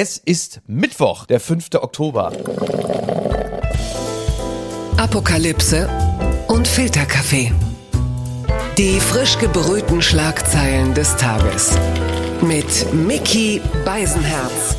Es ist Mittwoch, der 5. Oktober. Apokalypse und Filterkaffee. Die frisch gebrühten Schlagzeilen des Tages. Mit Mickey Beisenherz.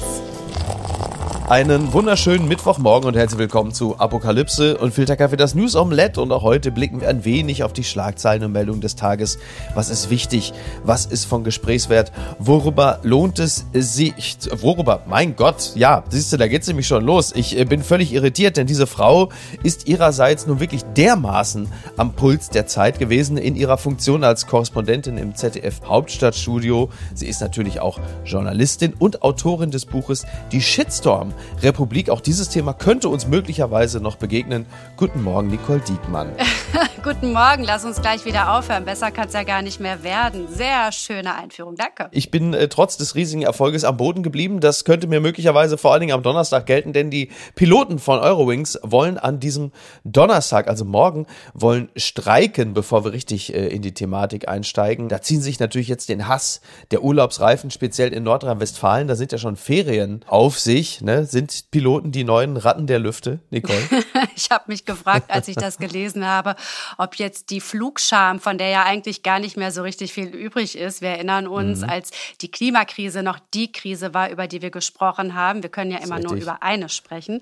Einen wunderschönen Mittwochmorgen und herzlich willkommen zu Apokalypse und Filterkaffee, das News Omelette. Und auch heute blicken wir ein wenig auf die Schlagzeilen und Meldungen des Tages. Was ist wichtig? Was ist von Gesprächswert? Worüber lohnt es sich? Worüber? Mein Gott, ja, siehst du, da geht's nämlich schon los. Ich äh, bin völlig irritiert, denn diese Frau ist ihrerseits nun wirklich dermaßen am Puls der Zeit gewesen in ihrer Funktion als Korrespondentin im ZDF Hauptstadtstudio. Sie ist natürlich auch Journalistin und Autorin des Buches Die Shitstorm Republik. Auch dieses Thema könnte uns möglicherweise noch begegnen. Guten Morgen, Nicole Diekmann. Guten Morgen, lass uns gleich wieder aufhören. Besser kann es ja gar nicht mehr werden. Sehr schöne Einführung, danke. Ich bin äh, trotz des riesigen Erfolges am Boden geblieben. Das könnte mir möglicherweise vor allen Dingen am Donnerstag gelten, denn die Piloten von Eurowings wollen an diesem Donnerstag, also morgen, wollen streiken, bevor wir richtig äh, in die Thematik einsteigen. Da ziehen sich natürlich jetzt den Hass der Urlaubsreifen, speziell in Nordrhein-Westfalen. Da sind ja schon Ferien auf sich. Ne? Sind Piloten die neuen Ratten der Lüfte, Nicole? ich habe mich gefragt, als ich das gelesen habe, ob jetzt die Flugscham, von der ja eigentlich gar nicht mehr so richtig viel übrig ist, wir erinnern uns, mhm. als die Klimakrise noch die Krise war, über die wir gesprochen haben. Wir können ja immer nur über eine sprechen.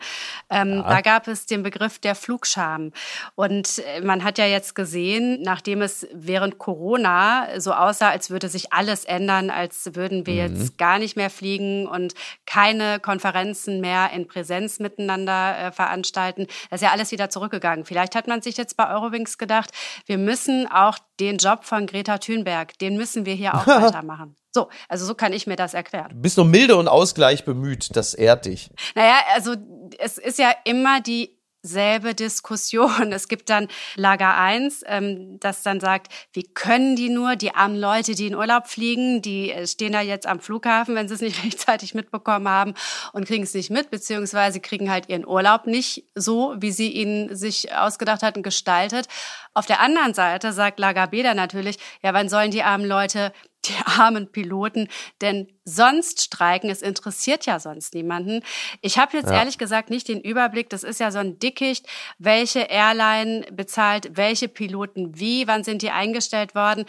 Ähm, ja. Da gab es den Begriff der Flugscham. Und äh, man hat ja jetzt gesehen, nachdem es während Corona so aussah, als würde sich alles ändern, als würden wir mhm. jetzt gar nicht mehr fliegen und keine Konferenzen mehr in Präsenz miteinander äh, veranstalten. Das ist ja alles wieder zurückgegangen. Vielleicht hat man sich jetzt bei Eurowings gedacht, wir müssen auch den Job von Greta Thunberg, den müssen wir hier auch weitermachen. So, also so kann ich mir das erklären. Du bist nur milde und Ausgleich bemüht, das ehrt dich. Naja, also es ist ja immer die selbe Diskussion. Es gibt dann Lager 1, ähm, das dann sagt, wie können die nur, die armen Leute, die in Urlaub fliegen, die äh, stehen da jetzt am Flughafen, wenn sie es nicht rechtzeitig mitbekommen haben und kriegen es nicht mit, beziehungsweise kriegen halt ihren Urlaub nicht so, wie sie ihn sich ausgedacht hatten, gestaltet. Auf der anderen Seite sagt Lager B dann natürlich, ja, wann sollen die armen Leute die armen Piloten denn sonst streiken? Es interessiert ja sonst niemanden. Ich habe jetzt ja. ehrlich gesagt nicht den Überblick. Das ist ja so ein Dickicht, welche Airline bezahlt welche Piloten wie, wann sind die eingestellt worden.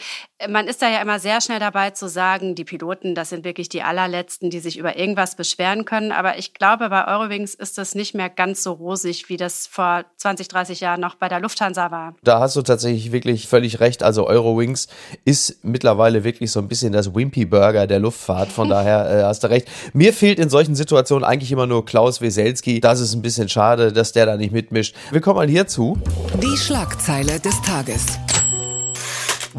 Man ist da ja immer sehr schnell dabei zu sagen, die Piloten, das sind wirklich die allerletzten, die sich über irgendwas beschweren können. Aber ich glaube, bei Eurowings ist das nicht mehr ganz so rosig, wie das vor 20, 30 Jahren noch bei der Lufthansa war. Da hast du tatsächlich wirklich völlig recht. Also Eurowings ist mittlerweile wirklich so ein bisschen das Wimpy Burger der Luftfahrt. Von daher äh, hast du recht. Mir fehlt in solchen Situationen eigentlich immer nur Klaus Weselski. Das ist ein bisschen schade, dass der da nicht mitmischt. Wir kommen mal hierzu. Die Schlagzeile des Tages.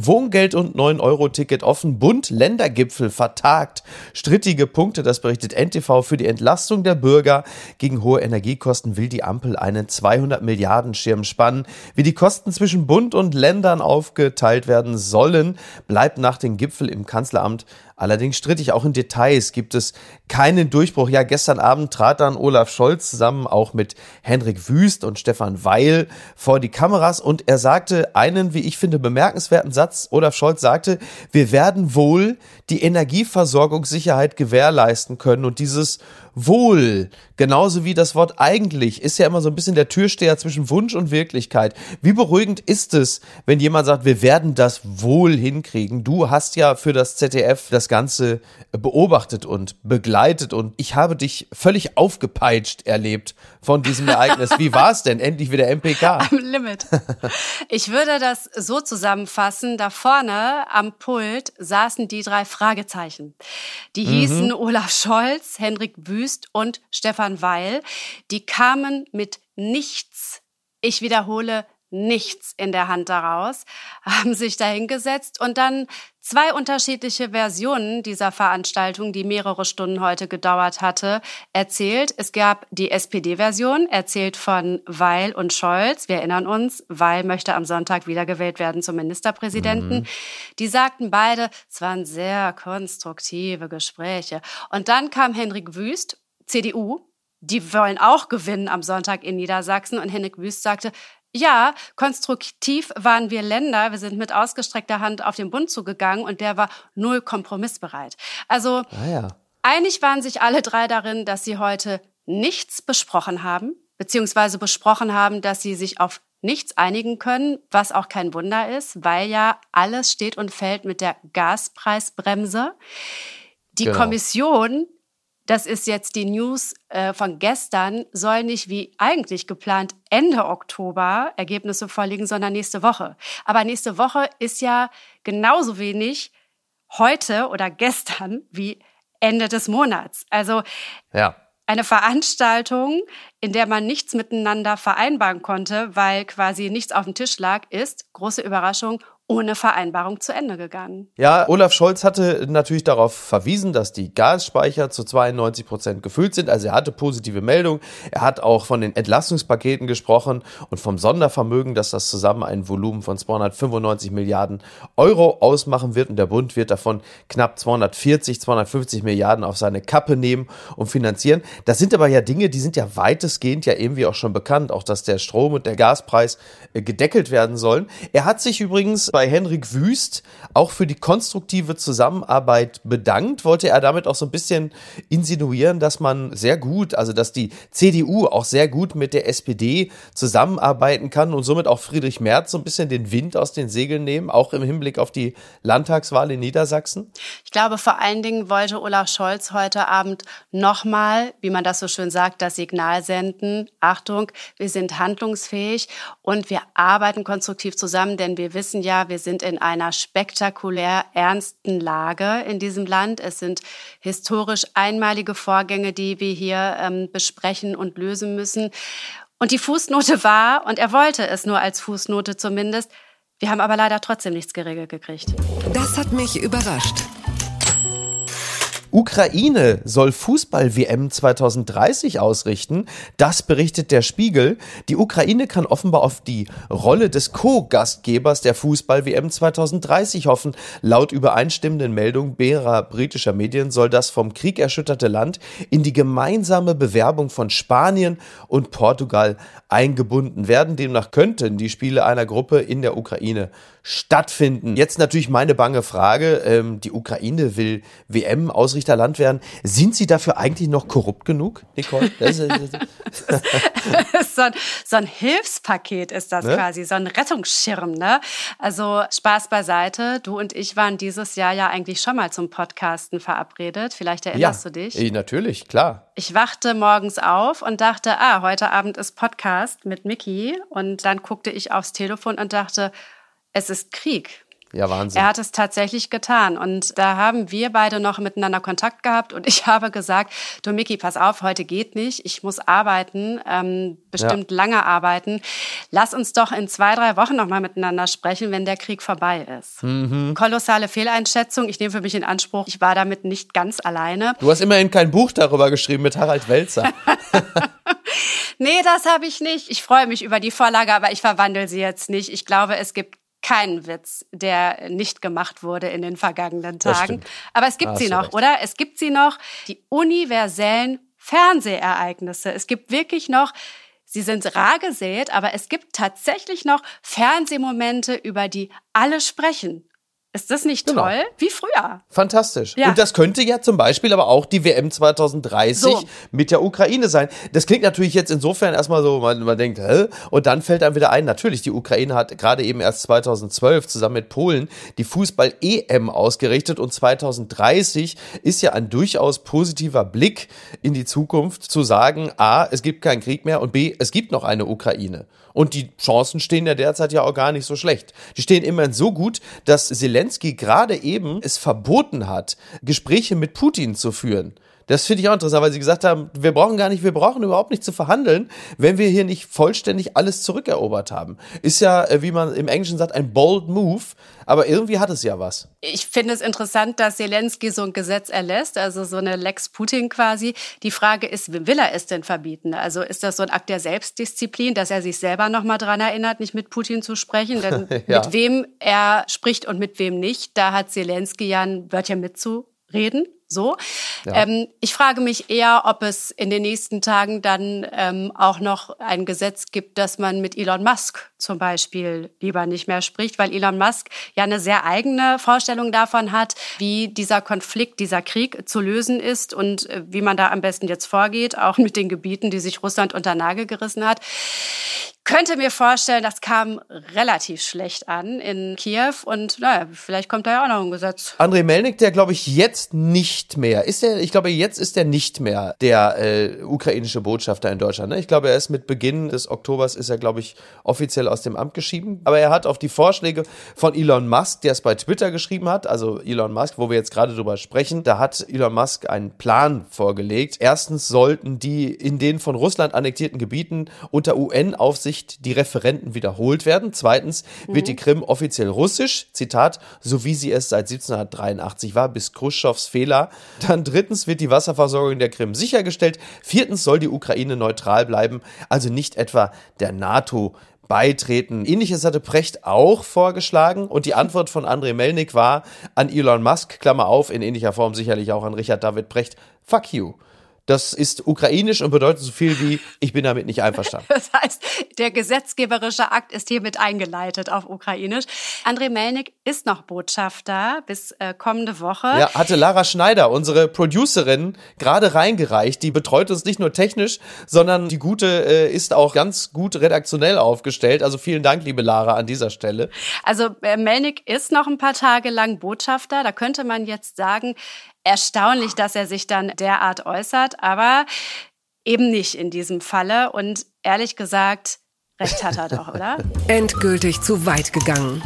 Wohngeld und 9-Euro-Ticket offen. Bund Ländergipfel vertagt. Strittige Punkte, das berichtet NTV für die Entlastung der Bürger. Gegen hohe Energiekosten will die Ampel einen 200 Milliarden Schirm spannen. Wie die Kosten zwischen Bund und Ländern aufgeteilt werden sollen, bleibt nach dem Gipfel im Kanzleramt Allerdings strittig auch in Details. Gibt es keinen Durchbruch. Ja, gestern Abend trat dann Olaf Scholz zusammen auch mit Henrik Wüst und Stefan Weil vor die Kameras und er sagte einen, wie ich finde, bemerkenswerten Satz. Olaf Scholz sagte, wir werden wohl die Energieversorgungssicherheit gewährleisten können und dieses Wohl, genauso wie das Wort eigentlich, ist ja immer so ein bisschen der Türsteher zwischen Wunsch und Wirklichkeit. Wie beruhigend ist es, wenn jemand sagt, wir werden das wohl hinkriegen? Du hast ja für das ZDF das Ganze beobachtet und begleitet und ich habe dich völlig aufgepeitscht erlebt von diesem Ereignis. Wie war es denn? Endlich wieder MPK. Am Limit. Ich würde das so zusammenfassen. Da vorne am Pult saßen die drei Fragezeichen. Die mhm. hießen Olaf Scholz, Henrik Wüst und Stefan Weil. Die kamen mit nichts. Ich wiederhole, nichts in der Hand daraus, haben sich dahingesetzt und dann zwei unterschiedliche Versionen dieser Veranstaltung, die mehrere Stunden heute gedauert hatte, erzählt. Es gab die SPD-Version, erzählt von Weil und Scholz. Wir erinnern uns, Weil möchte am Sonntag wiedergewählt werden zum Ministerpräsidenten. Mhm. Die sagten beide, es waren sehr konstruktive Gespräche. Und dann kam Henrik Wüst, CDU, die wollen auch gewinnen am Sonntag in Niedersachsen. Und Henrik Wüst sagte, ja, konstruktiv waren wir Länder. Wir sind mit ausgestreckter Hand auf den Bund zugegangen und der war null kompromissbereit. Also ah ja. Einig waren sich alle drei darin, dass sie heute nichts besprochen haben, beziehungsweise besprochen haben, dass sie sich auf nichts einigen können, was auch kein Wunder ist, weil ja alles steht und fällt mit der Gaspreisbremse. Die genau. Kommission, das ist jetzt die News äh, von gestern, soll nicht wie eigentlich geplant Ende Oktober Ergebnisse vorliegen, sondern nächste Woche. Aber nächste Woche ist ja genauso wenig heute oder gestern wie Ende des Monats. Also ja eine Veranstaltung, in der man nichts miteinander vereinbaren konnte, weil quasi nichts auf dem Tisch lag, ist, große Überraschung, ohne Vereinbarung zu Ende gegangen. Ja, Olaf Scholz hatte natürlich darauf verwiesen, dass die Gasspeicher zu 92 Prozent gefüllt sind. Also er hatte positive Meldungen. Er hat auch von den Entlastungspaketen gesprochen und vom Sondervermögen, dass das zusammen ein Volumen von 295 Milliarden Euro ausmachen wird. Und der Bund wird davon knapp 240, 250 Milliarden auf seine Kappe nehmen und finanzieren. Das sind aber ja Dinge, die sind ja weitestgehend ja irgendwie auch schon bekannt. Auch, dass der Strom- und der Gaspreis äh, gedeckelt werden sollen. Er hat sich übrigens bei Henrik Wüst auch für die konstruktive Zusammenarbeit bedankt. Wollte er damit auch so ein bisschen insinuieren, dass man sehr gut, also dass die CDU auch sehr gut mit der SPD zusammenarbeiten kann und somit auch Friedrich Merz so ein bisschen den Wind aus den Segeln nehmen, auch im Hinblick auf die Landtagswahl in Niedersachsen? Ich glaube, vor allen Dingen wollte Olaf Scholz heute Abend nochmal, wie man das so schön sagt, das Signal senden. Achtung, wir sind handlungsfähig und wir arbeiten konstruktiv zusammen, denn wir wissen ja, wir sind in einer spektakulär ernsten Lage in diesem Land. Es sind historisch einmalige Vorgänge, die wir hier ähm, besprechen und lösen müssen. Und die Fußnote war, und er wollte es nur als Fußnote zumindest, wir haben aber leider trotzdem nichts geregelt gekriegt. Das hat mich überrascht. Ukraine soll Fußball-WM 2030 ausrichten. Das berichtet der Spiegel. Die Ukraine kann offenbar auf die Rolle des Co-Gastgebers der Fußball-WM 2030 hoffen. Laut übereinstimmenden Meldungen mehrerer britischer Medien soll das vom Krieg erschütterte Land in die gemeinsame Bewerbung von Spanien und Portugal eingebunden werden. Demnach könnten die Spiele einer Gruppe in der Ukraine stattfinden. Jetzt natürlich meine bange Frage. Ähm, die Ukraine will WM-Ausrichterland werden. Sind sie dafür eigentlich noch korrupt genug, Nicole? Das ist, so, ein, so, ein, Hilfspaket ist das ne? quasi, so ein Rettungsschirm. Ne? Also Spaß beiseite. Du und ich waren dieses Jahr ja eigentlich schon mal zum Podcasten verabredet. Vielleicht erinnerst ja, du dich? Ja, natürlich, klar. Ich wachte morgens auf und dachte, ah, heute Abend ist Podcast mit Mickey. Und dann guckte ich aufs Telefon und dachte, es ist Krieg. Ja, Wahnsinn. Er hat es tatsächlich getan. Und da haben wir beide noch miteinander Kontakt gehabt. Und ich habe gesagt, du Miki, pass auf, heute geht nicht. Ich muss arbeiten, ähm, bestimmt ja. lange arbeiten. Lass uns doch in zwei, drei Wochen nochmal miteinander sprechen, wenn der Krieg vorbei ist. Mhm. Kolossale Fehleinschätzung. Ich nehme für mich in Anspruch, ich war damit nicht ganz alleine. Du hast immerhin kein Buch darüber geschrieben mit Harald Welzer. nee, das habe ich nicht. Ich freue mich über die Vorlage, aber ich verwandle sie jetzt nicht. Ich glaube, es gibt keinen Witz, der nicht gemacht wurde in den vergangenen Tagen. Aber es gibt sie noch, recht. oder? Es gibt sie noch, die universellen Fernsehereignisse. Es gibt wirklich noch Sie sind rar gesät, aber es gibt tatsächlich noch Fernsehmomente, über die alle sprechen. Ist das nicht genau. toll? Wie früher. Fantastisch. Ja. Und das könnte ja zum Beispiel aber auch die WM 2030 so. mit der Ukraine sein. Das klingt natürlich jetzt insofern erstmal so, man, man denkt, hä? Und dann fällt einem wieder ein, natürlich, die Ukraine hat gerade eben erst 2012 zusammen mit Polen die Fußball-EM ausgerichtet und 2030 ist ja ein durchaus positiver Blick in die Zukunft zu sagen, A, es gibt keinen Krieg mehr und B, es gibt noch eine Ukraine. Und die Chancen stehen ja derzeit ja auch gar nicht so schlecht. Die stehen immerhin so gut, dass Zelensky gerade eben es verboten hat, Gespräche mit Putin zu führen. Das finde ich auch interessant, weil sie gesagt haben, wir brauchen gar nicht, wir brauchen überhaupt nicht zu verhandeln, wenn wir hier nicht vollständig alles zurückerobert haben. Ist ja, äh, wie man im Englischen sagt, ein bold move, aber irgendwie hat es ja was. Ich finde es interessant, dass Zelensky so ein Gesetz erlässt, also so eine Lex Putin quasi. Die Frage ist, will er es denn verbieten? Also ist das so ein Akt der Selbstdisziplin, dass er sich selber nochmal dran erinnert, nicht mit Putin zu sprechen? Denn ja. mit wem er spricht und mit wem nicht, da hat Zelensky ja ein Wörtchen mitzureden. So. Ja. Ähm, ich frage mich eher, ob es in den nächsten Tagen dann ähm, auch noch ein Gesetz gibt, dass man mit Elon Musk zum Beispiel lieber nicht mehr spricht, weil Elon Musk ja eine sehr eigene Vorstellung davon hat, wie dieser Konflikt, dieser Krieg zu lösen ist und äh, wie man da am besten jetzt vorgeht, auch mit den Gebieten, die sich Russland unter Nagel gerissen hat könnte mir vorstellen, das kam relativ schlecht an in Kiew und naja, vielleicht kommt da ja auch noch ein Gesetz. Andrei Melnik, der glaube ich jetzt nicht mehr, ist der, ich glaube jetzt ist er nicht mehr der äh, ukrainische Botschafter in Deutschland. Ne? Ich glaube, er ist mit Beginn des Oktobers ist er glaube ich offiziell aus dem Amt geschieden. Aber er hat auf die Vorschläge von Elon Musk, der es bei Twitter geschrieben hat, also Elon Musk, wo wir jetzt gerade drüber sprechen, da hat Elon Musk einen Plan vorgelegt. Erstens sollten die in den von Russland annektierten Gebieten unter UN-Aufsicht nicht die Referenten wiederholt werden. Zweitens wird die Krim offiziell russisch, Zitat, so wie sie es seit 1783 war, bis Khrushchevs Fehler. Dann drittens wird die Wasserversorgung der Krim sichergestellt. Viertens soll die Ukraine neutral bleiben, also nicht etwa der NATO beitreten. Ähnliches hatte Precht auch vorgeschlagen und die Antwort von André Melnik war an Elon Musk, Klammer auf, in ähnlicher Form sicherlich auch an Richard David Precht, fuck you. Das ist ukrainisch und bedeutet so viel wie, ich bin damit nicht einverstanden. Das heißt, der gesetzgeberische Akt ist hiermit eingeleitet auf ukrainisch. André Melnik ist noch Botschafter bis äh, kommende Woche. Ja, hatte Lara Schneider, unsere Producerin, gerade reingereicht. Die betreut uns nicht nur technisch, sondern die gute äh, ist auch ganz gut redaktionell aufgestellt. Also vielen Dank, liebe Lara, an dieser Stelle. Also äh, Melnik ist noch ein paar Tage lang Botschafter. Da könnte man jetzt sagen, erstaunlich, dass er sich dann derart äußert, aber eben nicht in diesem Falle. Und ehrlich gesagt, recht hat er doch, oder? Endgültig zu weit gegangen.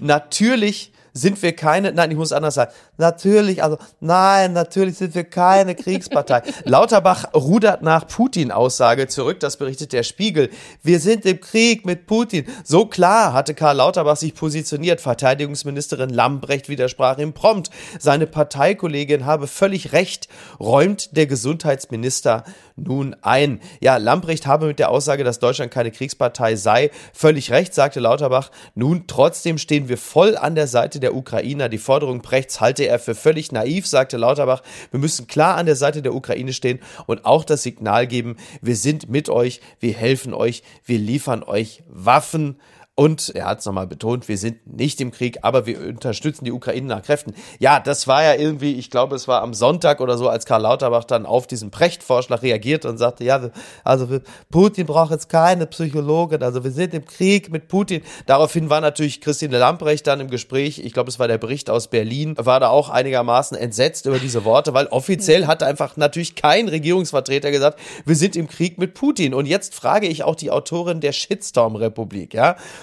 Natürlich sind wir keine, nein, ich muss anders sagen, natürlich, also nein, natürlich sind wir keine Kriegspartei. Lauterbach rudert nach Putin-Aussage zurück, das berichtet der Spiegel. Wir sind im Krieg mit Putin. So klar hatte Karl Lauterbach sich positioniert. Verteidigungsministerin Lambrecht widersprach ihm prompt. Seine Parteikollegin habe völlig recht, räumt der Gesundheitsminister nun ein. Ja, Lambrecht habe mit der Aussage, dass Deutschland keine Kriegspartei sei, völlig recht, sagte Lauterbach. Nun, trotzdem stehen wir voll an der Seite der Ukrainer. Die Forderung Prechts halte er für völlig naiv, sagte Lauterbach. Wir müssen klar an der Seite der Ukraine stehen und auch das Signal geben, wir sind mit euch, wir helfen euch, wir liefern euch Waffen. Und er hat es nochmal betont, wir sind nicht im Krieg, aber wir unterstützen die Ukraine nach Kräften. Ja, das war ja irgendwie, ich glaube, es war am Sonntag oder so, als Karl Lauterbach dann auf diesen Precht-Vorschlag reagierte und sagte, ja, also Putin braucht jetzt keine Psychologin, also wir sind im Krieg mit Putin. Daraufhin war natürlich Christine Lamprecht dann im Gespräch, ich glaube, es war der Bericht aus Berlin, war da auch einigermaßen entsetzt über diese Worte, weil offiziell hat einfach natürlich kein Regierungsvertreter gesagt, wir sind im Krieg mit Putin. Und jetzt frage ich auch die Autorin der Shitstorm-Republik, ja.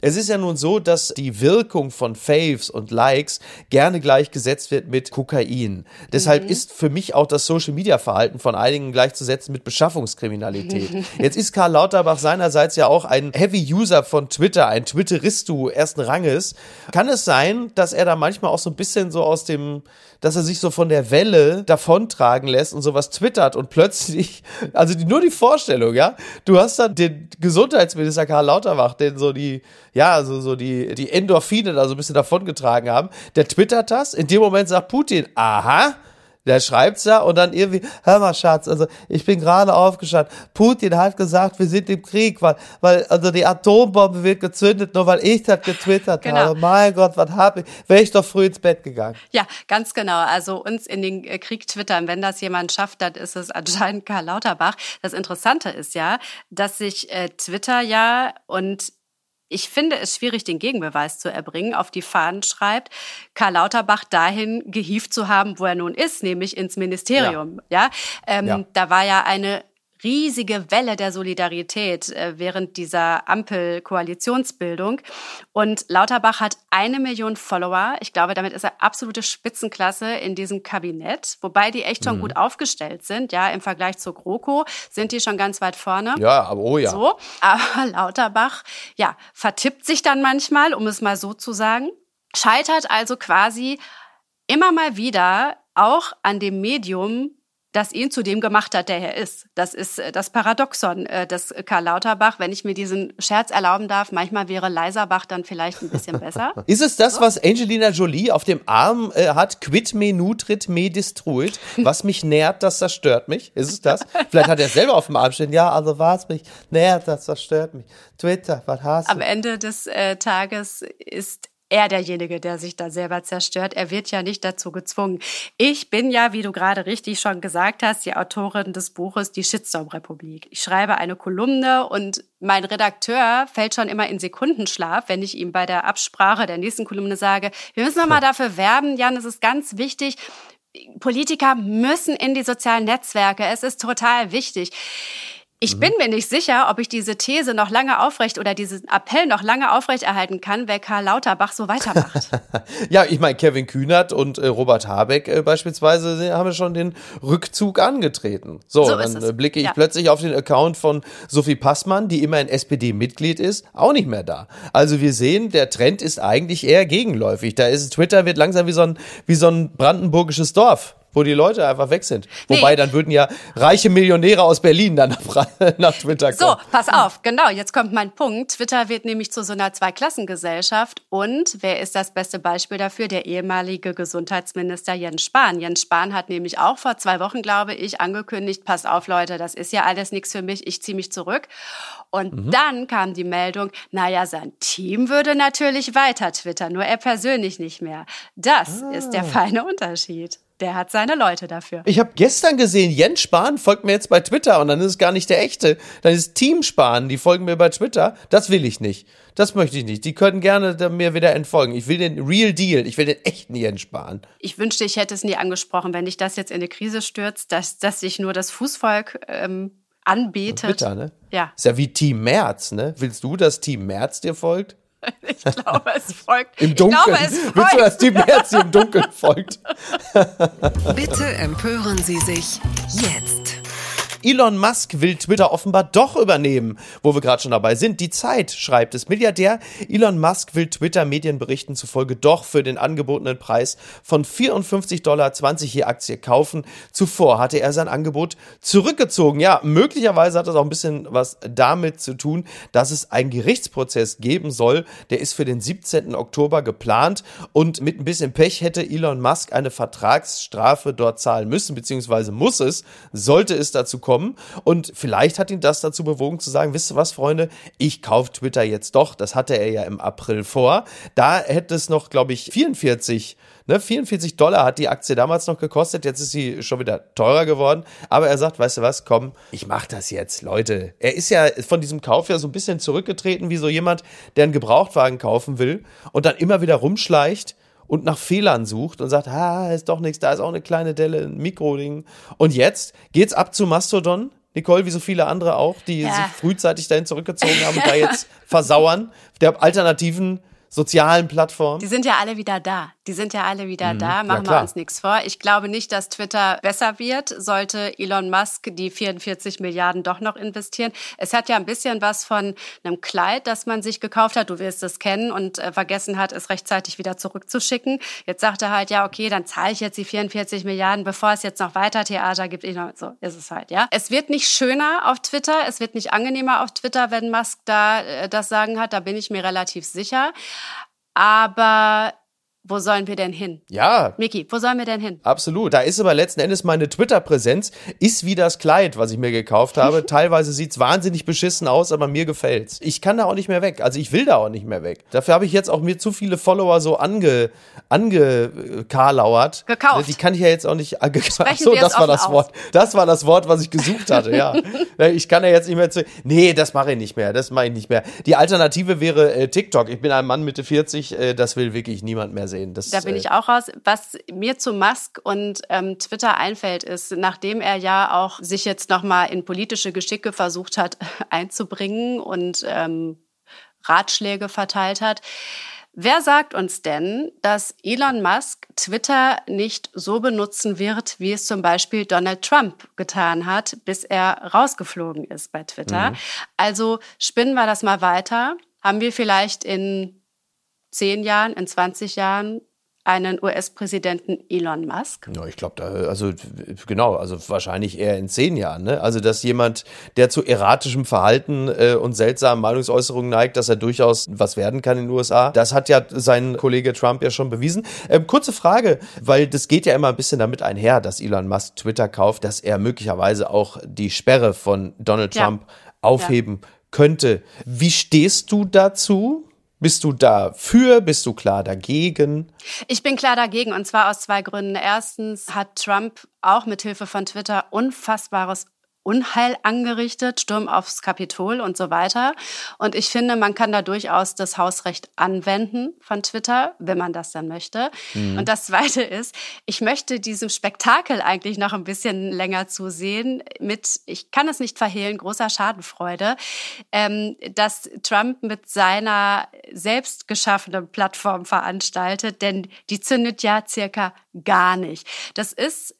Es ist ja nun so, dass die Wirkung von Faves und Likes gerne gleichgesetzt wird mit Kokain. Deshalb mhm. ist für mich auch das Social Media Verhalten von einigen gleichzusetzen mit Beschaffungskriminalität. Jetzt ist Karl Lauterbach seinerseits ja auch ein Heavy User von Twitter, ein Twitteristo ersten Ranges. Kann es sein, dass er da manchmal auch so ein bisschen so aus dem dass er sich so von der Welle davontragen lässt und sowas twittert und plötzlich, also die, nur die Vorstellung, ja, du hast dann den Gesundheitsminister Karl Lauterbach, den so die, ja, also so die, die Endorphine da so ein bisschen davongetragen haben, der twittert das, in dem Moment sagt Putin, aha, der schreibt's ja und dann irgendwie, hör mal, Schatz, also ich bin gerade aufgestanden. Putin hat gesagt, wir sind im Krieg, weil, weil, also die Atombombe wird gezündet, nur weil ich das getwittert genau. habe. Mein Gott, was habe ich? Wäre ich doch früh ins Bett gegangen. Ja, ganz genau. Also uns in den äh, Krieg twittern, wenn das jemand schafft, dann ist es anscheinend Karl Lauterbach. Das Interessante ist ja, dass sich äh, Twitter ja und ich finde es schwierig, den Gegenbeweis zu erbringen, auf die Fahnen schreibt, Karl Lauterbach dahin gehievt zu haben, wo er nun ist, nämlich ins Ministerium. Ja, ja? Ähm, ja. da war ja eine riesige Welle der Solidarität äh, während dieser Ampel-Koalitionsbildung. Und Lauterbach hat eine Million Follower. Ich glaube, damit ist er absolute Spitzenklasse in diesem Kabinett, wobei die echt schon mhm. gut aufgestellt sind. Ja, im Vergleich zur GroKo sind die schon ganz weit vorne. Ja, aber oh ja. So, aber Lauterbach, ja, vertippt sich dann manchmal, um es mal so zu sagen, scheitert also quasi immer mal wieder auch an dem Medium das ihn zu dem gemacht hat, der er ist. Das ist äh, das Paradoxon äh, des Karl Lauterbach. Wenn ich mir diesen Scherz erlauben darf, manchmal wäre Leiserbach dann vielleicht ein bisschen besser. ist es das, was Angelina Jolie auf dem Arm äh, hat? Quid me nutrit me destruit. Was mich nährt, das zerstört mich. Ist es das? Vielleicht hat er selber auf dem Arm stehen. Ja, also was mich nährt, das zerstört mich. Twitter, was hast du? Am Ende des äh, Tages ist er derjenige, der sich da selber zerstört. Er wird ja nicht dazu gezwungen. Ich bin ja, wie du gerade richtig schon gesagt hast, die Autorin des Buches Die Shitstorm-Republik. Ich schreibe eine Kolumne und mein Redakteur fällt schon immer in Sekundenschlaf, wenn ich ihm bei der Absprache der nächsten Kolumne sage, wir müssen nochmal dafür werben, Jan, es ist ganz wichtig, Politiker müssen in die sozialen Netzwerke. Es ist total wichtig. Ich mhm. bin mir nicht sicher, ob ich diese These noch lange aufrecht oder diesen Appell noch lange aufrechterhalten kann, wer Karl Lauterbach so weitermacht. ja, ich meine, Kevin Kühnert und äh, Robert Habeck äh, beispielsweise haben schon den Rückzug angetreten. So, so dann äh, blicke ich ja. plötzlich auf den Account von Sophie Passmann, die immer ein SPD-Mitglied ist, auch nicht mehr da. Also wir sehen, der Trend ist eigentlich eher gegenläufig. Da ist Twitter wird langsam wie so ein, wie so ein brandenburgisches Dorf wo die Leute einfach weg sind. Wobei, nee. dann würden ja reiche Millionäre aus Berlin dann nach, nach Twitter kommen. So, pass auf, genau, jetzt kommt mein Punkt. Twitter wird nämlich zu so einer Zweiklassengesellschaft. Und wer ist das beste Beispiel dafür? Der ehemalige Gesundheitsminister Jens Spahn. Jens Spahn hat nämlich auch vor zwei Wochen, glaube ich, angekündigt, passt auf, Leute, das ist ja alles nichts für mich, ich ziehe mich zurück. Und mhm. dann kam die Meldung, naja, sein Team würde natürlich weiter twittern, nur er persönlich nicht mehr. Das ah. ist der feine Unterschied. Der hat seine Leute dafür. Ich habe gestern gesehen, Jens Spahn folgt mir jetzt bei Twitter und dann ist es gar nicht der echte. Dann ist Team Spahn, die folgen mir bei Twitter. Das will ich nicht. Das möchte ich nicht. Die können gerne mir wieder entfolgen. Ich will den Real Deal. Ich will den echten Jens Spahn. Ich wünschte, ich hätte es nie angesprochen, wenn dich das jetzt in eine Krise stürzt, dass, dass sich nur das Fußvolk ähm, anbetet. Bitter, ne? Ja. Ist ja wie Team Merz, ne? Willst du, dass Team Merz dir folgt? Ich glaube, es folgt. Im Dunkeln. Glaube, es folgt. Willst du, dass Merz dir im Dunkeln folgt? Bitte empören Sie sich jetzt. Elon Musk will Twitter offenbar doch übernehmen, wo wir gerade schon dabei sind. Die Zeit schreibt es. Milliardär Elon Musk will Twitter Medienberichten zufolge doch für den angebotenen Preis von 54,20 Dollar je Aktie kaufen. Zuvor hatte er sein Angebot zurückgezogen. Ja, möglicherweise hat das auch ein bisschen was damit zu tun, dass es einen Gerichtsprozess geben soll. Der ist für den 17. Oktober geplant und mit ein bisschen Pech hätte Elon Musk eine Vertragsstrafe dort zahlen müssen, beziehungsweise muss es, sollte es dazu kommen bekommen. Und vielleicht hat ihn das dazu bewogen zu sagen, wisst ihr was, Freunde, ich kaufe Twitter jetzt doch. Das hatte er ja im April vor. Da hätte es noch, glaube ich, 44 Ne, 44 Dollar hat die Aktie damals noch gekostet, jetzt ist sie schon wieder teurer geworden. Aber er sagt, weißt du was, komm, ich mach das jetzt, Leute. Er ist ja von diesem Kauf ja so ein bisschen zurückgetreten, wie so jemand, der einen Gebrauchtwagen kaufen will und dann immer wieder rumschleicht und nach Fehlern sucht und sagt, ah, ist doch nichts, da ist auch eine kleine Delle, ein Mikroding. Und jetzt geht's ab zu Mastodon. Nicole, wie so viele andere auch, die ja. sich frühzeitig dahin zurückgezogen haben und da jetzt versauern, der alternativen sozialen Plattformen. Die sind ja alle wieder da. Die sind ja alle wieder mhm. da. Machen ja, wir uns nichts vor. Ich glaube nicht, dass Twitter besser wird, sollte Elon Musk die 44 Milliarden doch noch investieren. Es hat ja ein bisschen was von einem Kleid, das man sich gekauft hat. Du wirst es kennen und äh, vergessen hat, es rechtzeitig wieder zurückzuschicken. Jetzt sagt er halt, ja, okay, dann zahle ich jetzt die 44 Milliarden, bevor es jetzt noch weiter Theater gibt. So ist es halt, ja. Es wird nicht schöner auf Twitter. Es wird nicht angenehmer auf Twitter, wenn Musk da äh, das Sagen hat. Da bin ich mir relativ sicher. Aber wo sollen wir denn hin? Ja. Miki, wo sollen wir denn hin? Absolut. Da ist aber letzten Endes meine Twitter-Präsenz, ist wie das Kleid, was ich mir gekauft habe. Teilweise sieht's wahnsinnig beschissen aus, aber mir gefällt's. Ich kann da auch nicht mehr weg. Also ich will da auch nicht mehr weg. Dafür habe ich jetzt auch mir zu viele Follower so ange, angekarlauert. Gekauft. Die kann ich ja jetzt auch nicht. Äh, so, das war das aus. Wort. Das war das Wort, was ich gesucht hatte, ja. ich kann ja jetzt nicht mehr zu. Nee, das mache ich nicht mehr. Das mache ich nicht mehr. Die Alternative wäre äh, TikTok. Ich bin ein Mann Mitte 40, äh, das will wirklich niemand mehr sehen. Das, da bin ich äh, auch raus. Was mir zu Musk und ähm, Twitter einfällt, ist, nachdem er ja auch sich jetzt nochmal in politische Geschicke versucht hat einzubringen und ähm, Ratschläge verteilt hat, Wer sagt uns denn, dass Elon Musk Twitter nicht so benutzen wird, wie es zum Beispiel Donald Trump getan hat, bis er rausgeflogen ist bei Twitter? Mhm. Also spinnen wir das mal weiter. Haben wir vielleicht in zehn Jahren, in 20 Jahren einen US-Präsidenten Elon Musk? Ja, ich glaube, also genau, also wahrscheinlich eher in zehn Jahren. Ne? Also dass jemand, der zu erratischem Verhalten äh, und seltsamen Meinungsäußerungen neigt, dass er durchaus was werden kann in den USA, das hat ja sein Kollege Trump ja schon bewiesen. Ähm, kurze Frage, weil das geht ja immer ein bisschen damit einher, dass Elon Musk Twitter kauft, dass er möglicherweise auch die Sperre von Donald Trump ja. aufheben ja. könnte. Wie stehst du dazu? Bist du dafür? Bist du klar dagegen? Ich bin klar dagegen und zwar aus zwei Gründen. Erstens hat Trump auch mit Hilfe von Twitter unfassbares Unheil angerichtet, Sturm aufs Kapitol und so weiter. Und ich finde, man kann da durchaus das Hausrecht anwenden von Twitter, wenn man das dann möchte. Mhm. Und das Zweite ist, ich möchte diesem Spektakel eigentlich noch ein bisschen länger zusehen mit, ich kann es nicht verhehlen, großer Schadenfreude, ähm, dass Trump mit seiner selbst geschaffenen Plattform veranstaltet, denn die zündet ja circa gar nicht. Das ist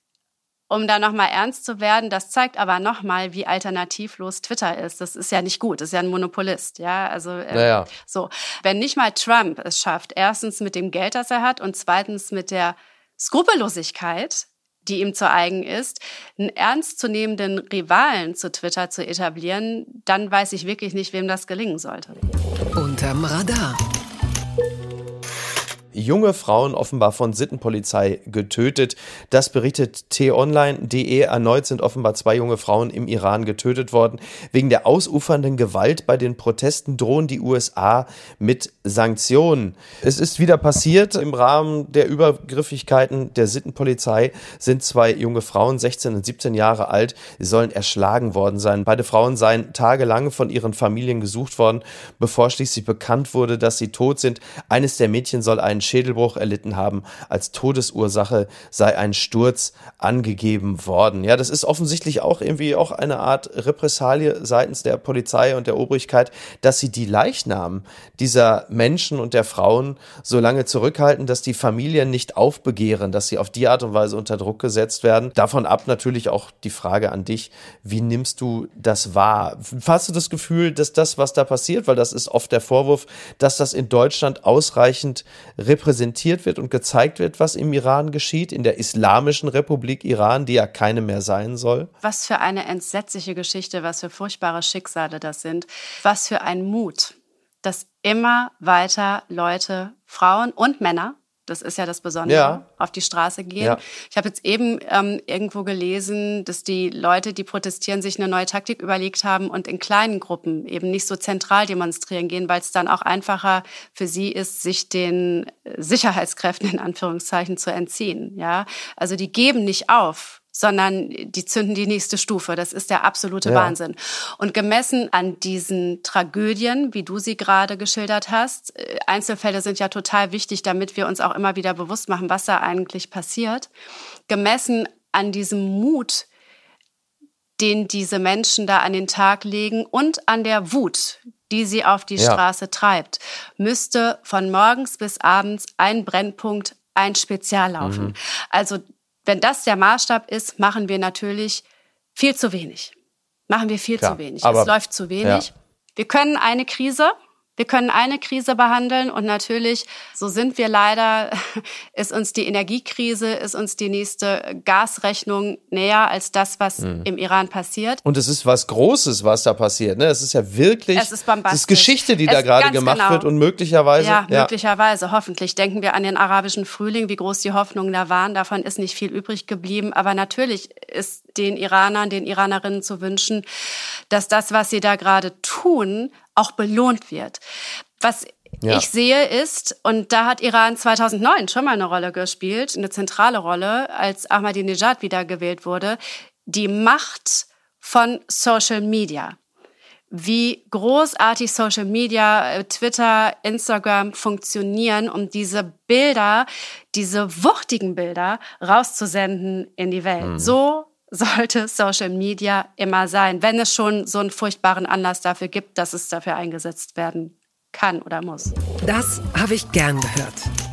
um da nochmal ernst zu werden. Das zeigt aber nochmal, wie alternativlos Twitter ist. Das ist ja nicht gut. Das ist ja ein Monopolist. Ja, also äh, naja. so. Wenn nicht mal Trump es schafft, erstens mit dem Geld, das er hat, und zweitens mit der Skrupellosigkeit, die ihm zu eigen ist, einen ernstzunehmenden Rivalen zu Twitter zu etablieren, dann weiß ich wirklich nicht, wem das gelingen sollte. Unterm Radar junge Frauen offenbar von Sittenpolizei getötet. Das berichtet t-online.de. Erneut sind offenbar zwei junge Frauen im Iran getötet worden. Wegen der ausufernden Gewalt bei den Protesten drohen die USA mit Sanktionen. Es ist wieder passiert. Im Rahmen der Übergriffigkeiten der Sittenpolizei sind zwei junge Frauen, 16 und 17 Jahre alt, sollen erschlagen worden sein. Beide Frauen seien tagelang von ihren Familien gesucht worden, bevor schließlich bekannt wurde, dass sie tot sind. Eines der Mädchen soll einen Schädelbruch erlitten haben. Als Todesursache sei ein Sturz angegeben worden. Ja, das ist offensichtlich auch irgendwie auch eine Art Repressalie seitens der Polizei und der Obrigkeit, dass sie die Leichnamen dieser Menschen und der Frauen so lange zurückhalten, dass die Familien nicht aufbegehren, dass sie auf die Art und Weise unter Druck gesetzt werden. Davon ab natürlich auch die Frage an dich, wie nimmst du das wahr? Hast du das Gefühl, dass das, was da passiert, weil das ist oft der Vorwurf, dass das in Deutschland ausreichend repräsentiert wird und gezeigt wird, was im Iran geschieht, in der Islamischen Republik Iran, die ja keine mehr sein soll. Was für eine entsetzliche Geschichte, was für furchtbare Schicksale das sind, was für ein Mut, dass immer weiter Leute, Frauen und Männer das ist ja das Besondere, ja. auf die Straße gehen. Ja. Ich habe jetzt eben ähm, irgendwo gelesen, dass die Leute, die protestieren, sich eine neue Taktik überlegt haben und in kleinen Gruppen eben nicht so zentral demonstrieren gehen, weil es dann auch einfacher für sie ist, sich den Sicherheitskräften in Anführungszeichen zu entziehen. Ja, also die geben nicht auf sondern die zünden die nächste Stufe. Das ist der absolute ja. Wahnsinn. Und gemessen an diesen Tragödien, wie du sie gerade geschildert hast, äh, Einzelfälle sind ja total wichtig, damit wir uns auch immer wieder bewusst machen, was da eigentlich passiert. Gemessen an diesem Mut, den diese Menschen da an den Tag legen und an der Wut, die sie auf die ja. Straße treibt, müsste von morgens bis abends ein Brennpunkt ein Spezial laufen. Mhm. Also wenn das der Maßstab ist, machen wir natürlich viel zu wenig. Machen wir viel Klar, zu wenig. es läuft zu wenig. Ja. Wir können eine Krise, wir können eine Krise behandeln und natürlich, so sind wir leider, ist uns die Energiekrise, ist uns die nächste Gasrechnung näher als das, was mhm. im Iran passiert. Und es ist was Großes, was da passiert. Ne? Es ist ja wirklich, es ist, es ist Geschichte, die es da gerade gemacht genau. wird und möglicherweise. Ja, ja, möglicherweise, hoffentlich. Denken wir an den arabischen Frühling, wie groß die Hoffnungen da waren. Davon ist nicht viel übrig geblieben. Aber natürlich ist den Iranern, den Iranerinnen zu wünschen, dass das, was sie da gerade tun, auch belohnt wird. Was ja. ich sehe ist, und da hat Iran 2009 schon mal eine Rolle gespielt, eine zentrale Rolle, als Ahmadinejad wiedergewählt wurde, die Macht von Social Media. Wie großartig Social Media, äh, Twitter, Instagram funktionieren, um diese Bilder, diese wuchtigen Bilder rauszusenden in die Welt. Mhm. So sollte Social Media immer sein, wenn es schon so einen furchtbaren Anlass dafür gibt, dass es dafür eingesetzt werden kann oder muss. Das habe ich gern gehört.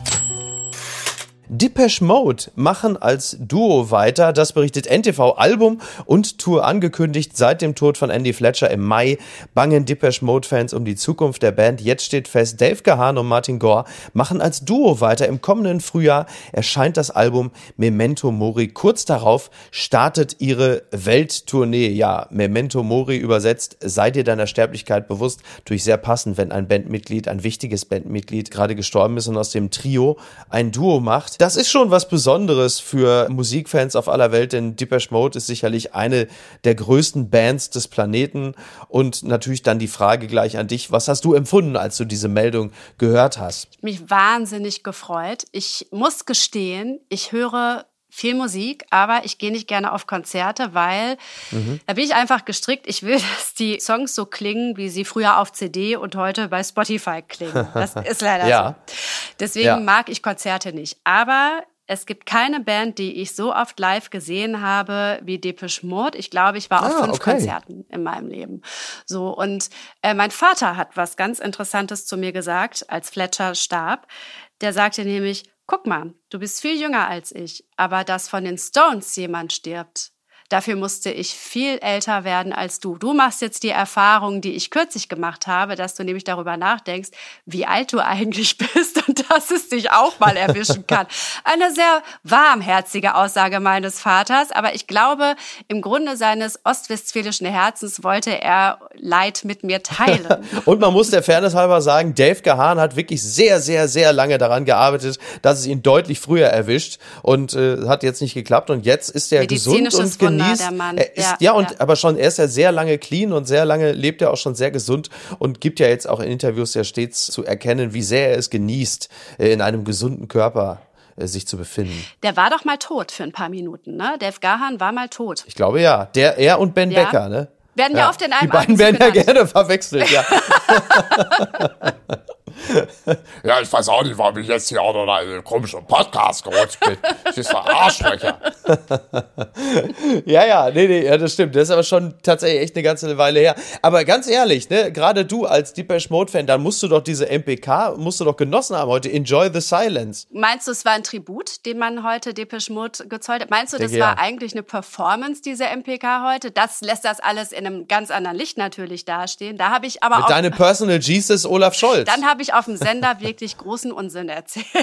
Depeche Mode machen als Duo weiter. Das berichtet NTV. Album und Tour angekündigt. Seit dem Tod von Andy Fletcher im Mai bangen Depeche Mode-Fans um die Zukunft der Band. Jetzt steht fest, Dave Gahan und Martin Gore machen als Duo weiter. Im kommenden Frühjahr erscheint das Album Memento Mori. Kurz darauf startet ihre Welttournee. Ja, Memento Mori übersetzt, sei dir deiner Sterblichkeit bewusst. Durch sehr passend, wenn ein Bandmitglied, ein wichtiges Bandmitglied gerade gestorben ist und aus dem Trio ein Duo macht. Das ist schon was Besonderes für Musikfans auf aller Welt, denn Depeche Mode ist sicherlich eine der größten Bands des Planeten. Und natürlich dann die Frage gleich an dich, was hast du empfunden, als du diese Meldung gehört hast? Mich wahnsinnig gefreut. Ich muss gestehen, ich höre viel Musik, aber ich gehe nicht gerne auf Konzerte, weil mhm. da bin ich einfach gestrickt. Ich will, dass die Songs so klingen, wie sie früher auf CD und heute bei Spotify klingen. Das ist leider ja. so. Deswegen ja. mag ich Konzerte nicht. Aber es gibt keine Band, die ich so oft live gesehen habe wie Depeche Mode. Ich glaube, ich war auf ah, fünf okay. Konzerten in meinem Leben. So und äh, mein Vater hat was ganz Interessantes zu mir gesagt, als Fletcher starb. Der sagte nämlich: Guck mal, du bist viel jünger als ich, aber dass von den Stones jemand stirbt, Dafür musste ich viel älter werden als du. Du machst jetzt die Erfahrung, die ich kürzlich gemacht habe, dass du nämlich darüber nachdenkst, wie alt du eigentlich bist und dass es dich auch mal erwischen kann. Eine sehr warmherzige Aussage meines Vaters, aber ich glaube, im Grunde seines ostwestfälischen Herzens wollte er Leid mit mir teilen. und man muss der Fairness halber sagen, Dave Gahan hat wirklich sehr, sehr, sehr lange daran gearbeitet, dass es ihn deutlich früher erwischt und äh, hat jetzt nicht geklappt und jetzt ist er gesund und genießt. Er ist, ja, ja, und ja. aber schon, er ist ja sehr lange clean und sehr lange lebt er auch schon sehr gesund und gibt ja jetzt auch in Interviews ja stets zu erkennen, wie sehr er es genießt, äh, in einem gesunden Körper äh, sich zu befinden. Der war doch mal tot für ein paar Minuten, ne? Dave Gahan war mal tot. Ich glaube ja. Der, er und Ben ja. Becker, ne? Werden ja, oft in einem Die beiden werden ja gerne verwechselt, ja. ja, ich weiß auch nicht, warum ich jetzt hier auch noch in einen komischen Podcast gerutscht bin. Ich ist Arschlöcher. ja, ja, nee, nee, ja, das stimmt. Das ist aber schon tatsächlich echt eine ganze Weile her. Aber ganz ehrlich, ne, gerade du als Deepesh Mode Fan, dann musst du doch diese MPK, musst du doch genossen haben heute. Enjoy the Silence. Meinst du, es war ein Tribut, den man heute Deepesh Mode gezollt hat? Meinst du, das Denke, war ja. eigentlich eine Performance, diese MPK heute? Das lässt das alles in einem ganz anderen Licht natürlich dastehen. Da habe ich aber Mit auch. Deine Personal Jesus Olaf Scholz. Dann habe ich auf dem Sender wirklich großen Unsinn erzählt,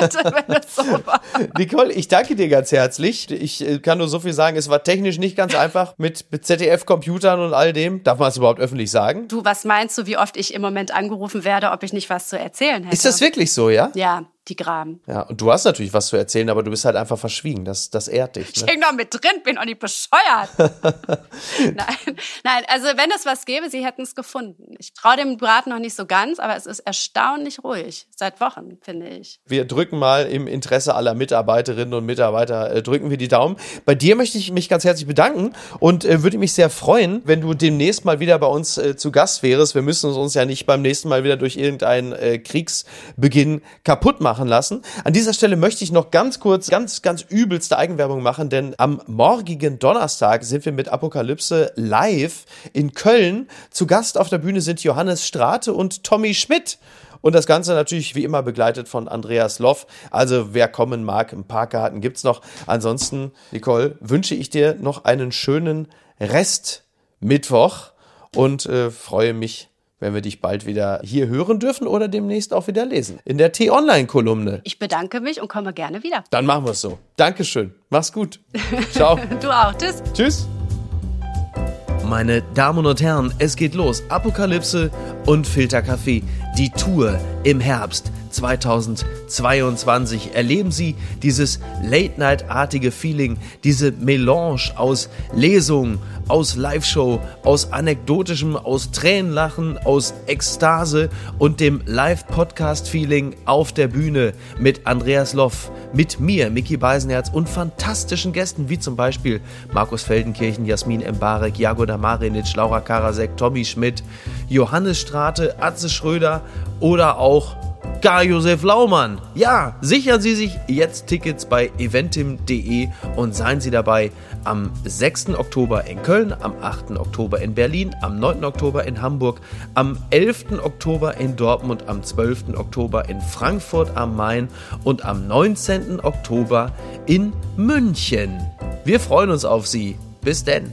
wenn es so war. Nicole, ich danke dir ganz herzlich. Ich äh, kann nur so viel sagen, es war technisch nicht ganz einfach mit, mit ZDF-Computern und all dem. Darf man es überhaupt öffentlich sagen? Du, was meinst du, wie oft ich im Moment angerufen werde, ob ich nicht was zu erzählen hätte? Ist das wirklich so, ja? Ja, die graben. Ja, und du hast natürlich was zu erzählen, aber du bist halt einfach verschwiegen. Das, das ehrt dich. Ne? Ich häng doch mit drin, bin auch nicht bescheuert. nein, nein, also wenn es was gäbe, sie hätten es gefunden. Ich traue dem Braten noch nicht so ganz, aber es ist erstaunlich ruhig. Seit Wochen, finde ich. Wir drücken mal im Interesse aller Mitarbeiterinnen und Mitarbeiter, äh, drücken wir die Daumen. Bei dir möchte ich mich ganz herzlich bedanken und äh, würde mich sehr freuen, wenn du demnächst mal wieder bei uns äh, zu Gast wärst. Wir müssen uns ja nicht beim nächsten Mal wieder durch irgendeinen äh, Kriegsbeginn kaputt machen machen lassen. An dieser Stelle möchte ich noch ganz kurz, ganz, ganz übelste Eigenwerbung machen, denn am morgigen Donnerstag sind wir mit Apokalypse live in Köln. Zu Gast auf der Bühne sind Johannes Strate und Tommy Schmidt. Und das Ganze natürlich wie immer begleitet von Andreas Loff. Also wer kommen mag, ein paar Karten gibt's noch. Ansonsten, Nicole, wünsche ich dir noch einen schönen Rest Mittwoch und äh, freue mich wenn wir dich bald wieder hier hören dürfen oder demnächst auch wieder lesen. In der T-Online-Kolumne. Ich bedanke mich und komme gerne wieder. Dann machen wir es so. Dankeschön. Mach's gut. Ciao. du auch. Tschüss. Tschüss. Meine Damen und Herren, es geht los. Apokalypse und Filterkaffee. Die Tour im Herbst 2022 erleben Sie dieses Late-Night-artige Feeling, diese Melange aus Lesung, aus Live-Show, aus anekdotischem, aus Tränenlachen, aus Ekstase und dem Live-Podcast-Feeling auf der Bühne mit Andreas Loff, mit mir, Mickey Beisenherz und fantastischen Gästen wie zum Beispiel Markus Feldenkirchen, Jasmin Embarek, Jagoda Marinic, Laura Karasek, Tommy Schmidt, Johannes Strate, Atze Schröder oder auch Karl-Josef Laumann. Ja, sichern Sie sich jetzt Tickets bei eventim.de und seien Sie dabei am 6. Oktober in Köln, am 8. Oktober in Berlin, am 9. Oktober in Hamburg, am 11. Oktober in Dortmund, am 12. Oktober in Frankfurt am Main und am 19. Oktober in München. Wir freuen uns auf Sie. Bis denn.